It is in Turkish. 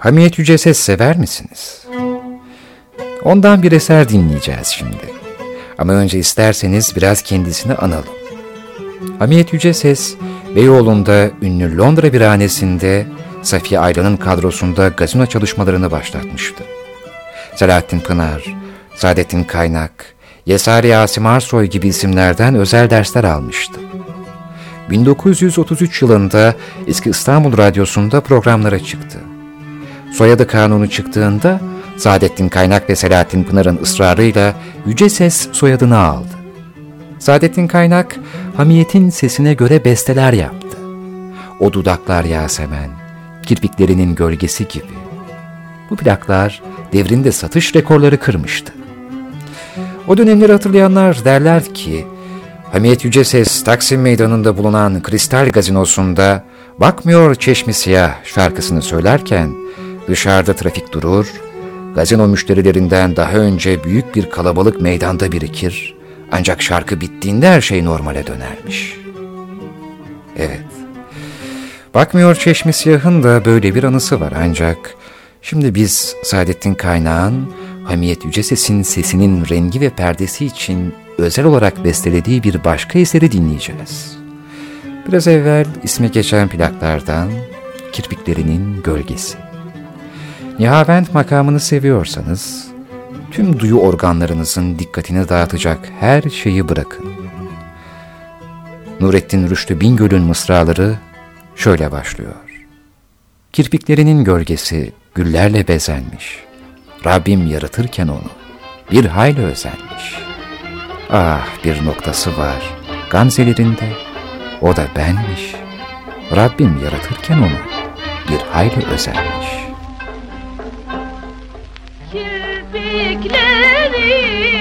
Hamiyet Yüce Ses sever misiniz? Ondan bir eser dinleyeceğiz şimdi. Ama önce isterseniz biraz kendisini analım. Hamiyet Yüce Ses, Beyoğlu'nda ünlü Londra birhanesinde Safiye Aylan'ın kadrosunda gazino çalışmalarını başlatmıştı. Selahattin Pınar, Saadettin Kaynak, Yesari Asim Arsoy gibi isimlerden özel dersler almıştı. 1933 yılında eski İstanbul Radyosu'nda programlara çıktı. Soyadı kanunu çıktığında Saadettin Kaynak ve Selahattin Pınar'ın ısrarıyla Yüce Ses soyadını aldı. Saadettin Kaynak, Hamiyet'in sesine göre besteler yaptı. O dudaklar Yasemen, kirpiklerinin gölgesi gibi. Bu plaklar devrinde satış rekorları kırmıştı. O dönemleri hatırlayanlar derler ki, Hamiyet Yüce Ses Taksim Meydanı'nda bulunan Kristal Gazinosu'nda Bakmıyor Çeşmi Siyah şarkısını söylerken dışarıda trafik durur, gazino müşterilerinden daha önce büyük bir kalabalık meydanda birikir, ancak şarkı bittiğinde her şey normale dönermiş. Evet, Bakmıyor Çeşmi Siyah'ın da böyle bir anısı var ancak şimdi biz Saadettin Kaynağ'ın Hamiyet Yüce Ses'in sesinin rengi ve perdesi için özel olarak bestelediği bir başka eseri dinleyeceğiz. Biraz evvel ismi geçen plaklardan Kirpiklerinin Gölgesi. Nihavent makamını seviyorsanız, tüm duyu organlarınızın dikkatini dağıtacak her şeyi bırakın. Nurettin Rüştü Bingöl'ün mısraları şöyle başlıyor. Kirpiklerinin gölgesi güllerle bezenmiş. Rabbim yaratırken onu bir hayli özenmiş. Ah bir noktası var gamzelerinde, o da benmiş. Rabbim yaratırken onu bir hayli özenmiş. Kirpiklerin